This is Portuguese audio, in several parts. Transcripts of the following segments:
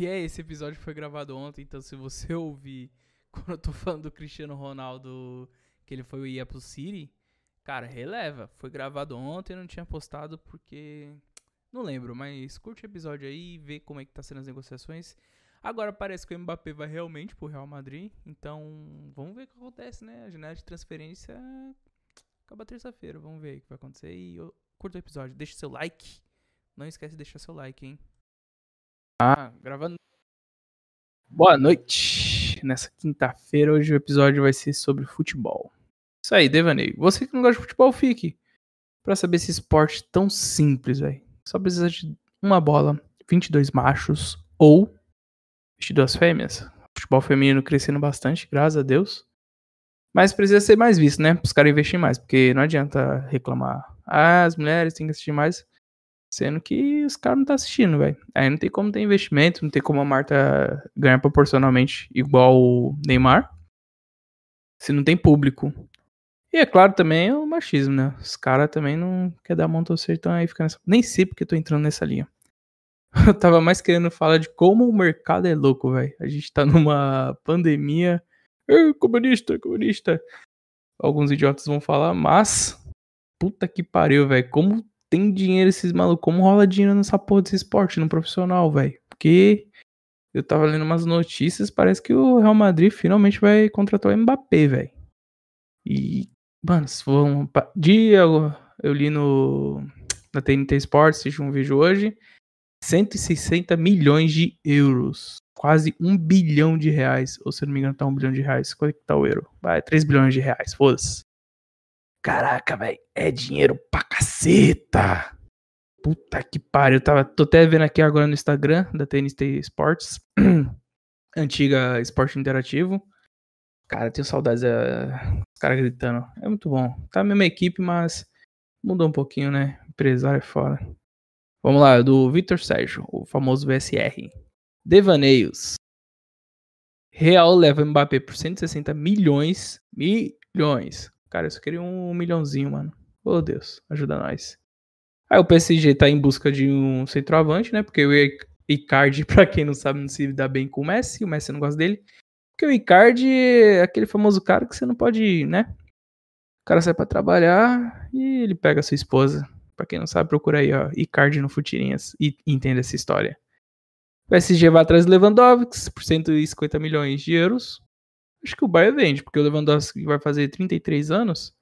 E é, esse episódio foi gravado ontem, então se você ouvir quando eu tô falando do Cristiano Ronaldo, que ele foi ir pro City, cara, releva. Foi gravado ontem, não tinha postado porque. Não lembro, mas curte o episódio aí e vê como é que tá sendo as negociações. Agora parece que o Mbappé vai realmente pro Real Madrid, então vamos ver o que acontece, né? A janela de transferência acaba terça-feira, vamos ver o que vai acontecer. E eu curto o episódio, deixa seu like. Não esquece de deixar seu like, hein? Ah, gravando. Boa noite. Nessa quinta-feira, hoje o episódio vai ser sobre futebol. Isso aí, Devaneio. Você que não gosta de futebol, fique. Pra saber esse esporte tão simples, velho. Só precisa de uma bola, 22 machos ou 22 fêmeas. Futebol feminino crescendo bastante, graças a Deus. Mas precisa ser mais visto, né? Os caras investirem mais, porque não adianta reclamar. Ah, as mulheres têm que assistir mais. Sendo que os caras não estão tá assistindo, velho. Aí não tem como ter investimento, não tem como a Marta ganhar proporcionalmente igual o Neymar. Se não tem público. E é claro também o machismo, né? Os caras também não quer dar mão ao então aí fica nessa. Nem sei porque eu tô entrando nessa linha. Eu tava mais querendo falar de como o mercado é louco, velho. A gente tá numa pandemia. comunista, comunista. Alguns idiotas vão falar, mas. Puta que pariu, velho. Como tem dinheiro esses malucos? Como rola dinheiro nessa porra desse esporte no profissional, velho? Porque eu tava lendo umas notícias, parece que o Real Madrid finalmente vai contratar o Mbappé, velho. E, mano, se for um dia eu, li no na TNT Sports, assisti um vídeo hoje, 160 milhões de euros. Quase um bilhão de reais. Ou se não me engano, tá um bilhão de reais. Quanto é que tá o euro? Vai, 3 bilhões de reais, foda-se. Caraca, velho, é dinheiro pra caceta. Puta que pariu. Eu tava, tô até vendo aqui agora no Instagram da TNT Sports. Antiga Esporte Interativo. Cara, tenho saudades dos caras gritando. É muito bom. Tá a mesma equipe, mas mudou um pouquinho, né? Empresário é fora. Vamos lá, do Victor Sérgio, o famoso VSR. Devaneios. Real leva Mbappé por 160 milhões. Milhões. Cara, eu só queria um milhãozinho, mano. Oh, Deus, ajuda nós. Aí o PSG tá em busca de um centroavante, né? Porque o Icardi, pra quem não sabe, não se dá bem com o Messi. O Messi não gosta dele. Porque o Icardi é aquele famoso cara que você não pode, né? O cara sai pra trabalhar e ele pega a sua esposa. Pra quem não sabe, procura aí, ó. Icardi no Futirinhas e entenda essa história. O PSG vai atrás do Lewandowski por 150 milhões de euros. Acho que o Bayern vende, porque o Lewandowski vai fazer 33 anos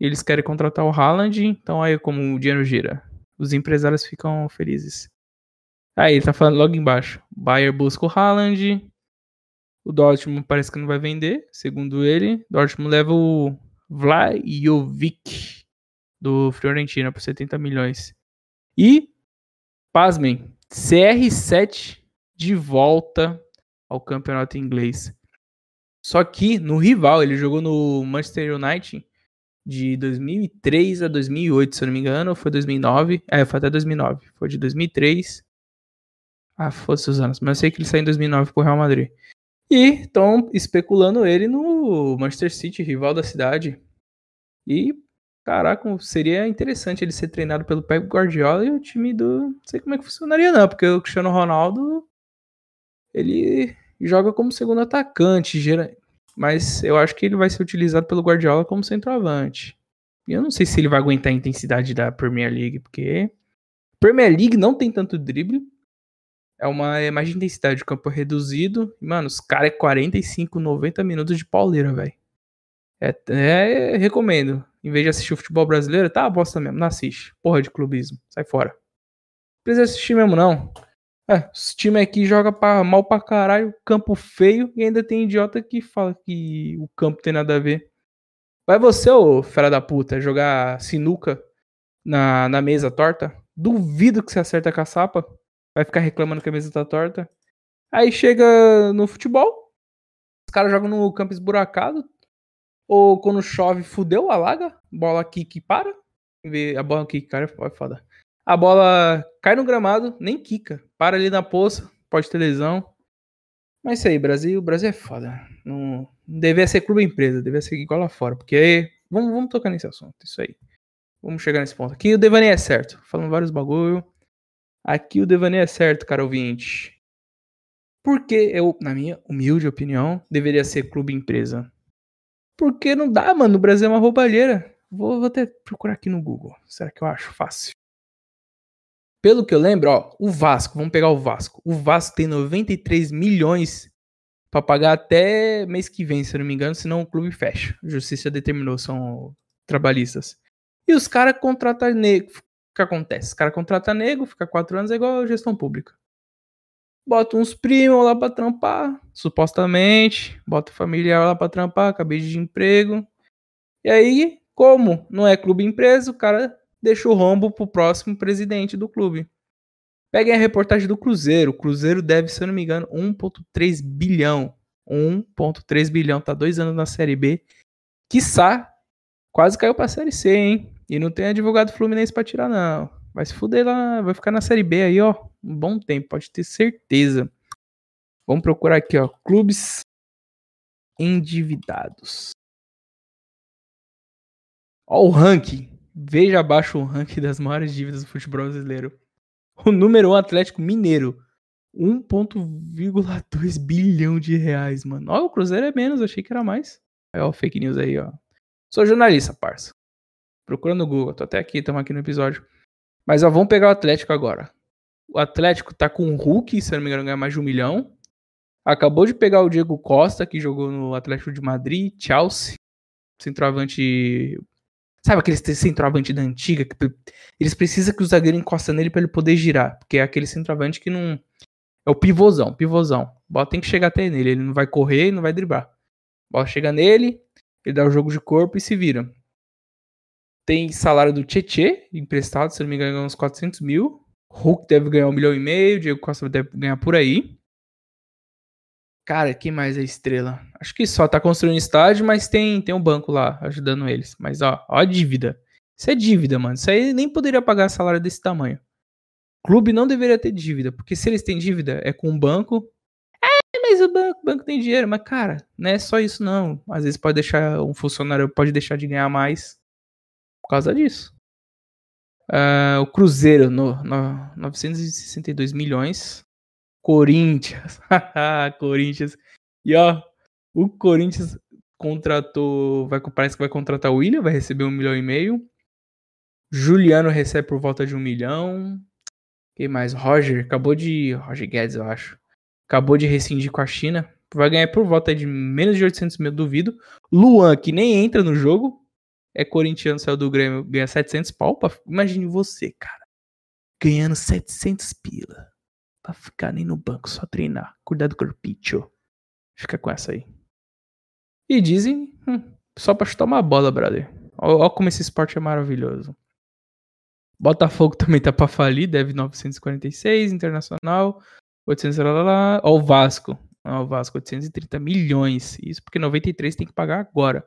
eles querem contratar o Haaland, então aí como o dinheiro gira, os empresários ficam felizes. Aí ele tá falando logo embaixo, Bayern busca o Haaland, o Dortmund parece que não vai vender, segundo ele, Dortmund leva o Vlajovic do Fiorentina por 70 milhões. E, pasmem, CR7 de volta ao campeonato inglês. Só que no rival, ele jogou no Manchester United de 2003 a 2008, se eu não me engano, ou foi 2009? É, foi até 2009. Foi de 2003. Ah, fosse os anos. Mas eu sei que ele saiu em 2009 pro Real Madrid. E estão especulando ele no Manchester City, rival da cidade. E, caraca, seria interessante ele ser treinado pelo Pep Guardiola e o time do. Não sei como é que funcionaria, não, porque o Cristiano Ronaldo. Ele joga como segundo atacante, gera... mas eu acho que ele vai ser utilizado pelo Guardiola como centroavante. E eu não sei se ele vai aguentar a intensidade da Premier League, porque Premier League não tem tanto drible. É uma é mais de intensidade de campo reduzido. mano, os caras é 45, 90 minutos de pauleira, velho. É, é, recomendo. Em vez de assistir o futebol brasileiro, tá bosta mesmo. Não assiste. Porra de clubismo. Sai fora. Não precisa assistir mesmo, não. É, os times aqui joga pra, mal pra caralho, campo feio, e ainda tem idiota que fala que o campo tem nada a ver. Vai você, ô fera da puta, jogar sinuca na, na mesa torta? Duvido que você acerta a caçapa. Vai ficar reclamando que a mesa tá torta. Aí chega no futebol, os caras jogam no campo esburacado. Ou quando chove, fudeu, alaga. Bola aqui que para. A bola aqui, cara, é foda. A bola cai no gramado, nem quica. Para ali na poça, pode ter lesão. Mas isso aí, Brasil, Brasil é foda. Não, devia ser clube empresa, devia ser igual lá fora. Porque aí, vamos, vamos tocar nesse assunto, isso aí. Vamos chegar nesse ponto. Aqui o Devaneio é certo. Falando vários bagulho. Aqui o Devaneio é certo, cara ouvinte. Porque eu, na minha humilde opinião, deveria ser clube empresa. Porque não dá, mano. O Brasil é uma roubalheira. Vou, vou até procurar aqui no Google. Será que eu acho fácil? Pelo que eu lembro, ó, o Vasco, vamos pegar o Vasco. O Vasco tem 93 milhões para pagar até mês que vem, se eu não me engano, senão o clube fecha. A justiça determinou, são trabalhistas. E os caras contratam negro. O que acontece? Os caras contratam negro, fica quatro anos, é igual a gestão pública. Bota uns primos lá pra trampar, supostamente. Bota familiar lá pra trampar, acabei de emprego. E aí, como não é clube empresa, o cara deixa o rombo pro próximo presidente do clube. Peguem a reportagem do Cruzeiro. O Cruzeiro deve, se eu não me engano, 1,3 bilhão. 1,3 bilhão. Tá dois anos na Série B. Quiçá, quase caiu pra Série C, hein? E não tem advogado Fluminense pra tirar, não. Vai se fuder lá, vai ficar na Série B aí, ó. Um bom tempo, pode ter certeza. Vamos procurar aqui, ó. Clubes endividados. Ó o ranking. Veja abaixo o ranking das maiores dívidas do futebol brasileiro. O número 1 um, Atlético Mineiro. 1,2 bilhão de reais, mano. Ó, o Cruzeiro é menos, achei que era mais. Aí, ó, fake news aí, ó. Sou jornalista, parça. Procura no Google, tô até aqui, estamos aqui no episódio. Mas ó, vamos pegar o Atlético agora. O Atlético tá com o Hulk, se não me engano, ganha mais de um milhão. Acabou de pegar o Diego Costa, que jogou no Atlético de Madrid, Chelsea. Centroavante Sabe aquele centroavante da antiga? Que eles precisam que o zagueiro encosta nele para ele poder girar. Porque é aquele centroavante que não. É o pivôzão, pivôzão. A bola tem que chegar até nele. Ele não vai correr e não vai driblar. A bola chega nele, ele dá o jogo de corpo e se vira. Tem salário do Tietê, emprestado, se não me engano, uns 400 mil. Hulk deve ganhar um milhão e meio, Diego Costa deve ganhar por aí. Cara, quem mais é estrela? Acho que só tá construindo estádio, mas tem, tem um banco lá ajudando eles. Mas ó, ó a dívida. Isso é dívida, mano. Isso aí nem poderia pagar salário desse tamanho. Clube não deveria ter dívida, porque se eles têm dívida é com o banco. É, mas o banco, o banco tem dinheiro. Mas, cara, não é só isso, não. Às vezes pode deixar um funcionário pode deixar de ganhar mais por causa disso. Uh, o Cruzeiro, no, no, 962 milhões. Corinthians. Corinthians. E ó, o Corinthians contratou. Vai, parece que vai contratar o William, vai receber um milhão e meio. Juliano recebe por volta de um milhão. Quem mais? Roger. Acabou de. Roger Guedes, eu acho. Acabou de rescindir com a China. Vai ganhar por volta de menos de 800 mil, duvido. Luan, que nem entra no jogo. É corintiano, saiu do Grêmio, ganha 700 pau. Imagine você, cara. Ganhando 700 pila pra ficar nem no banco, só treinar. Cuidar do corpinho. Fica com essa aí. E dizem, hum, só pra chutar uma bola, brother. Olha como esse esporte é maravilhoso. Botafogo também tá pra falir, deve 946, Internacional, 800 lá, lá, lá. Ó, o Vasco. Ó, o Vasco, 830 milhões. Isso porque 93 tem que pagar agora.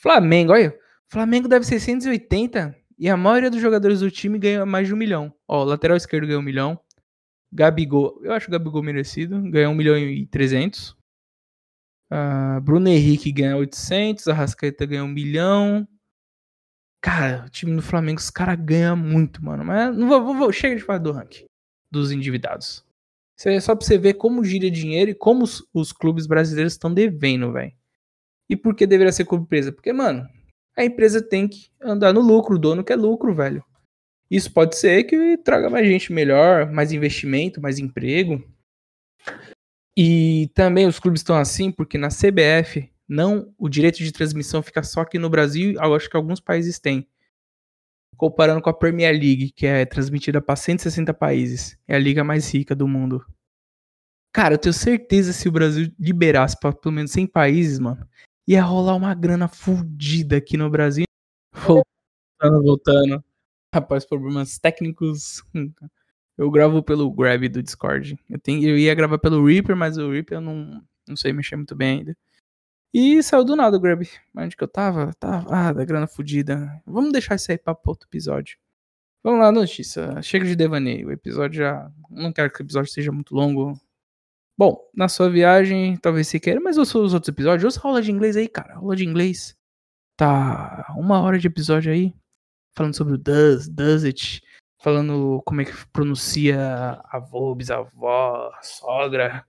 Flamengo, olha. Flamengo deve 680 e a maioria dos jogadores do time ganha mais de um milhão. Ó, o lateral esquerdo ganha um milhão. Gabigol, eu acho o Gabigol merecido, ganhou 1 milhão e 300. Uh, ah, Bruno Henrique ganha 800, Arrascaeta ganha 1 milhão. Cara, o time do Flamengo, os caras ganham muito, mano. Mas não vou, vou, vou, chega de falar do ranking dos endividados. Isso é só pra você ver como gira dinheiro e como os, os clubes brasileiros estão devendo, velho. E por que deveria ser clube empresa? Porque, mano, a empresa tem que andar no lucro, o dono quer lucro, velho. Isso pode ser que traga mais gente melhor, mais investimento, mais emprego. E também os clubes estão assim porque na CBF não o direito de transmissão fica só aqui no Brasil, eu acho que alguns países têm. Comparando com a Premier League, que é transmitida para 160 países, é a liga mais rica do mundo. Cara, eu tenho certeza se o Brasil liberasse para pelo menos 100 países, mano, ia rolar uma grana fodida aqui no Brasil. Voltando, voltando. Rapaz, problemas técnicos. Eu gravo pelo Grab do Discord. Eu, tenho, eu ia gravar pelo Reaper, mas o Reaper eu não, não sei mexer muito bem ainda. E saiu do nada o Grab. Onde que eu tava? Tava. Ah, da grana fodida. Vamos deixar isso aí pra outro episódio. Vamos lá, notícia. Chega de devaneio. O episódio já. Não quero que o episódio seja muito longo. Bom, na sua viagem, talvez você queira, mas ouça os outros episódios. Ouça a aula de inglês aí, cara. Aula de inglês. Tá uma hora de episódio aí falando sobre o does, does it, falando como é que pronuncia avô, bisavó, sogra.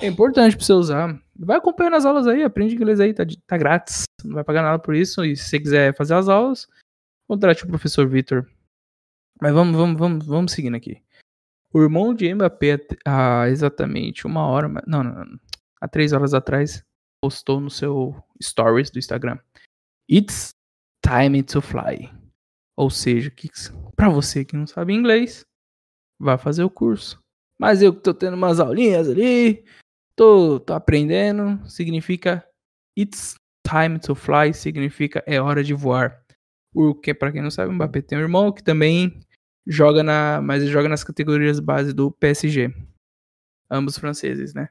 É importante pra você usar. Vai acompanhando as aulas aí, aprende inglês aí, tá, tá grátis. Não vai pagar nada por isso. E se você quiser fazer as aulas, contrate o professor Vitor. Mas vamos, vamos, vamos, vamos seguindo aqui. O irmão de Mbappé, há exatamente uma hora, não, não, não, há três horas atrás, postou no seu stories do Instagram. It's time to fly. Ou seja, para você que não sabe inglês, vai fazer o curso. Mas eu que tô tendo umas aulinhas ali, tô, tô aprendendo, significa it's time to fly, significa é hora de voar. O que para quem não sabe, o Mbappé tem um irmão que também joga na, mas joga nas categorias base do PSG. Ambos franceses, né?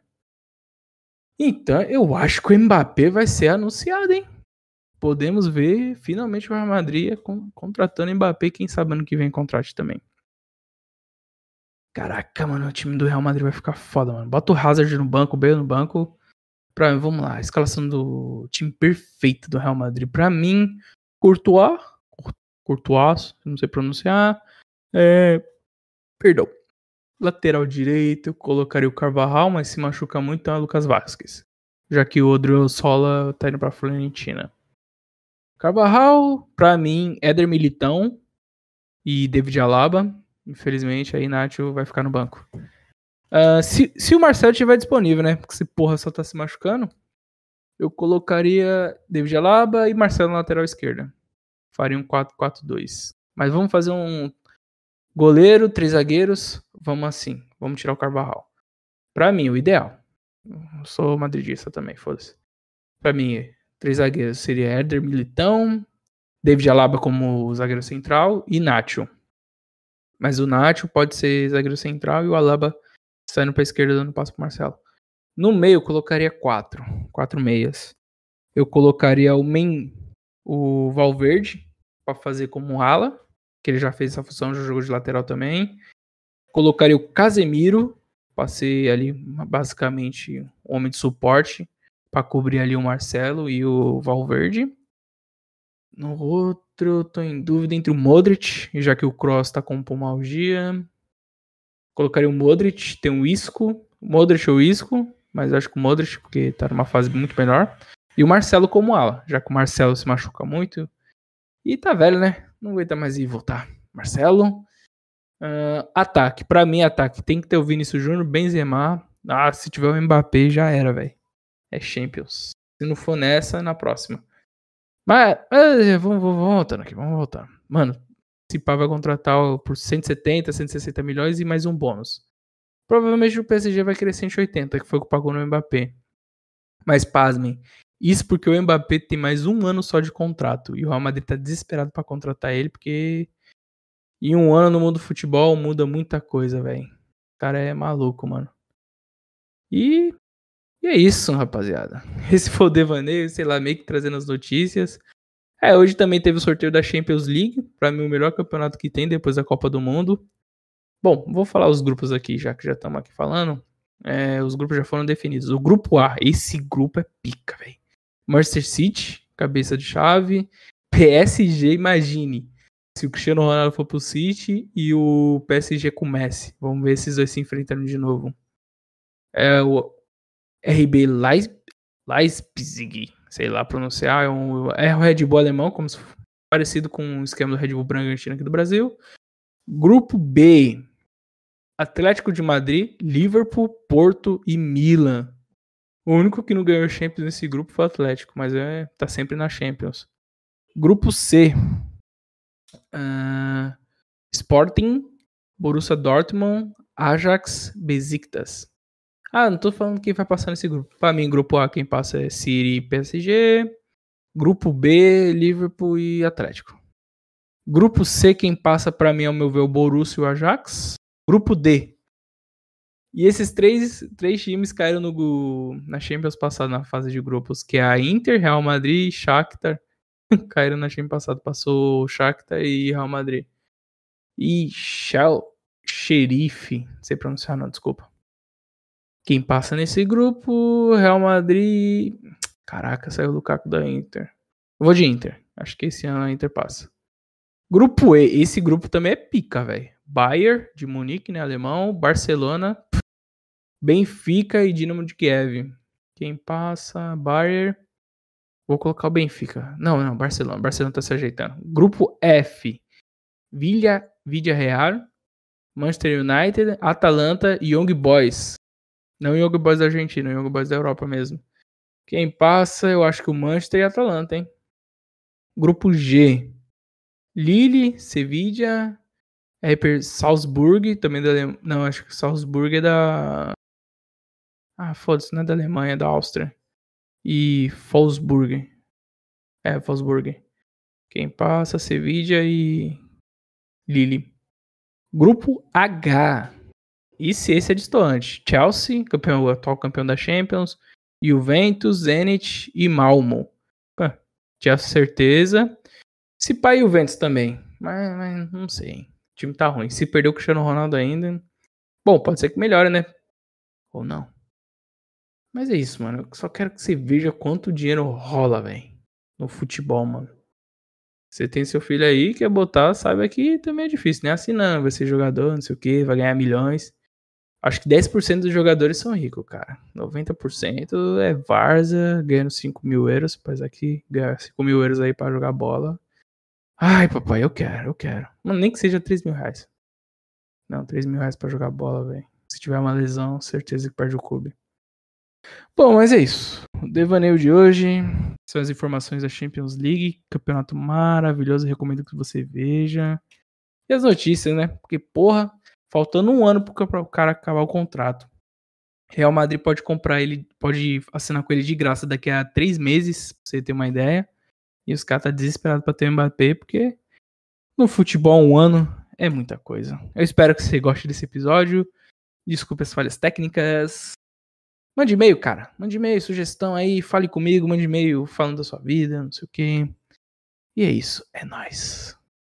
Então, eu acho que o Mbappé vai ser anunciado, hein? Podemos ver finalmente o Real Madrid contratando Mbappé, quem sabe ano que vem contrate também. Caraca, mano, o time do Real Madrid vai ficar foda, mano. Bota o Hazard no banco, o Bale no banco. Pra, vamos lá, a escalação do time perfeito do Real Madrid. Pra mim, Courtois, Courtois, não sei pronunciar. É, perdão. Lateral direito, colocaria o Carvajal, mas se machuca muito, então é o Lucas Vasquez. Já que o Odrio Sola tá indo pra Florentina. Carvajal, pra mim, Éder Militão e David Alaba. Infelizmente, aí Nacho vai ficar no banco. Uh, se, se o Marcelo estiver disponível, né? Porque esse porra só tá se machucando. Eu colocaria David Alaba e Marcelo na lateral esquerda. Faria um 4-4-2. Mas vamos fazer um Goleiro, três zagueiros, vamos assim. Vamos tirar o Carvajal. Pra mim, o ideal. Eu sou madridista também, foda-se. Pra mim, três zagueiros seria Éder Militão, David Alaba como zagueiro central e Nacho. Mas o Nacho pode ser zagueiro central e o Alaba saindo pra esquerda dando passo pro Marcelo. No meio, colocaria quatro. Quatro meias. Eu colocaria o Men, o Valverde, para fazer como ala que ele já fez essa função, já jogou de lateral também. Colocaria o Casemiro, passei ali basicamente um homem de suporte para cobrir ali o Marcelo e o Valverde. No outro, tô em dúvida entre o Modric, já que o Cross tá com pumalgia. Colocaria o Modric, tem o Isco, Modric ou Isco, mas acho que o Modric, porque tá numa fase muito melhor. E o Marcelo como ala, já que o Marcelo se machuca muito. E tá velho, né? Não aguenta mais ir voltar. Marcelo. Uh, ataque. Para mim, ataque. Tem que ter o Vinícius Júnior, Benzema. Ah, se tiver o Mbappé, já era, velho. É Champions. Se não for nessa, é na próxima. Mas, mas vamos, vamos voltando aqui, vamos voltar. Mano, se pá vai contratar por 170, 160 milhões e mais um bônus. Provavelmente o PSG vai querer 180, que foi o que pagou no Mbappé. Mas pasmem, isso porque o Mbappé tem mais um ano só de contrato. E o Real Madrid tá desesperado para contratar ele, porque em um ano no mundo do futebol muda muita coisa, velho. O cara é maluco, mano. E, é isso, rapaziada. Esse foi o Devaneio, sei lá, meio que trazendo as notícias. É, hoje também teve o sorteio da Champions League. Pra mim, o melhor campeonato que tem depois da Copa do Mundo. Bom, vou falar os grupos aqui, já que já estamos aqui falando. É, os grupos já foram definidos. O grupo A, esse grupo é pica, velho. Manchester City, cabeça de chave. PSG, imagine. Se o Cristiano Ronaldo for pro City e o PSG com o Messi. Vamos ver esses dois se enfrentando de novo. É o RB Leipzig, sei lá pronunciar. É, um, é o Red Bull alemão, como se, parecido com o esquema do Red Bull Bragantino aqui do Brasil. Grupo B. Atlético de Madrid, Liverpool, Porto e Milan. O único que não ganhou Champions nesse grupo foi o Atlético, mas é, tá sempre na Champions. Grupo C. Uh, Sporting, Borussia Dortmund, Ajax, Besiktas. Ah, não tô falando quem vai passar nesse grupo. Para mim, grupo A quem passa é City e PSG. Grupo B, Liverpool e Atlético. Grupo C quem passa para mim, ao meu ver, o Borussia e o Ajax. Grupo D, e esses três, três times caíram no, na Champions passada, na fase de grupos, que é a Inter, Real Madrid e Shakhtar. caíram na Champions passada, passou Shakhtar e Real Madrid. E Shell, Xerife, não sei pronunciar não, desculpa. Quem passa nesse grupo, Real Madrid... Caraca, saiu o Lukaku da Inter. Eu vou de Inter. Acho que esse ano a Inter passa. Grupo E, esse grupo também é pica, velho. Bayern, de Munique, né, alemão. Barcelona, Benfica e Dinamo de Kiev. Quem passa? Bayern. Vou colocar o Benfica. Não, não, Barcelona. Barcelona tá se ajeitando. Grupo F. Villa, Villa Real, Manchester United, Atalanta e Young Boys. Não Young Boys da Argentina, Young Boys da Europa mesmo. Quem passa, eu acho que o Manchester e Atalanta, hein? Grupo G. Lille, Sevilla, Hyper Salzburg, também da Alemanha. Não, acho que Salzburg é da. Ah, foda-se, não é da Alemanha, é da Áustria. E Wolfsburg. É, Wolfsburg. Quem passa, Sevilla e Lille. Grupo H. E se esse é distante? Chelsea, campeão, atual campeão da Champions. Juventus, Zenit e Malmo. Pô, Chelsea, certeza. Se pai Juventus também. Mas, mas não sei. O time tá ruim. Se perdeu o Cristiano Ronaldo ainda. Bom, pode ser que melhore, né? Ou não. Mas é isso, mano. Eu só quero que você veja quanto dinheiro rola, velho. No futebol, mano. Você tem seu filho aí, quer botar, saiba que também é difícil, né? Não, vai ser jogador, não sei o que, vai ganhar milhões. Acho que 10% dos jogadores são ricos, cara. 90% é Varza, ganhando 5 mil euros. Mas aqui, ganhar 5 mil euros aí pra jogar bola. Ai, papai, eu quero, eu quero. Mano, nem que seja 3 mil reais. Não, 3 mil reais pra jogar bola, velho. Se tiver uma lesão, certeza que perde o clube. Bom, mas é isso. O devaneio de hoje são as informações da Champions League. Campeonato maravilhoso, recomendo que você veja. E as notícias, né? Porque, porra, faltando um ano para o cara acabar o contrato. Real Madrid pode comprar ele, pode assinar com ele de graça daqui a três meses, pra você ter uma ideia. E os caras tá desesperado para ter o Mbappé, porque no futebol um ano é muita coisa. Eu espero que você goste desse episódio. Desculpe as falhas técnicas. Mande e-mail, cara. Mande e-mail, sugestão aí, fale comigo, mande e-mail falando da sua vida, não sei o quê. E é isso, é nóis.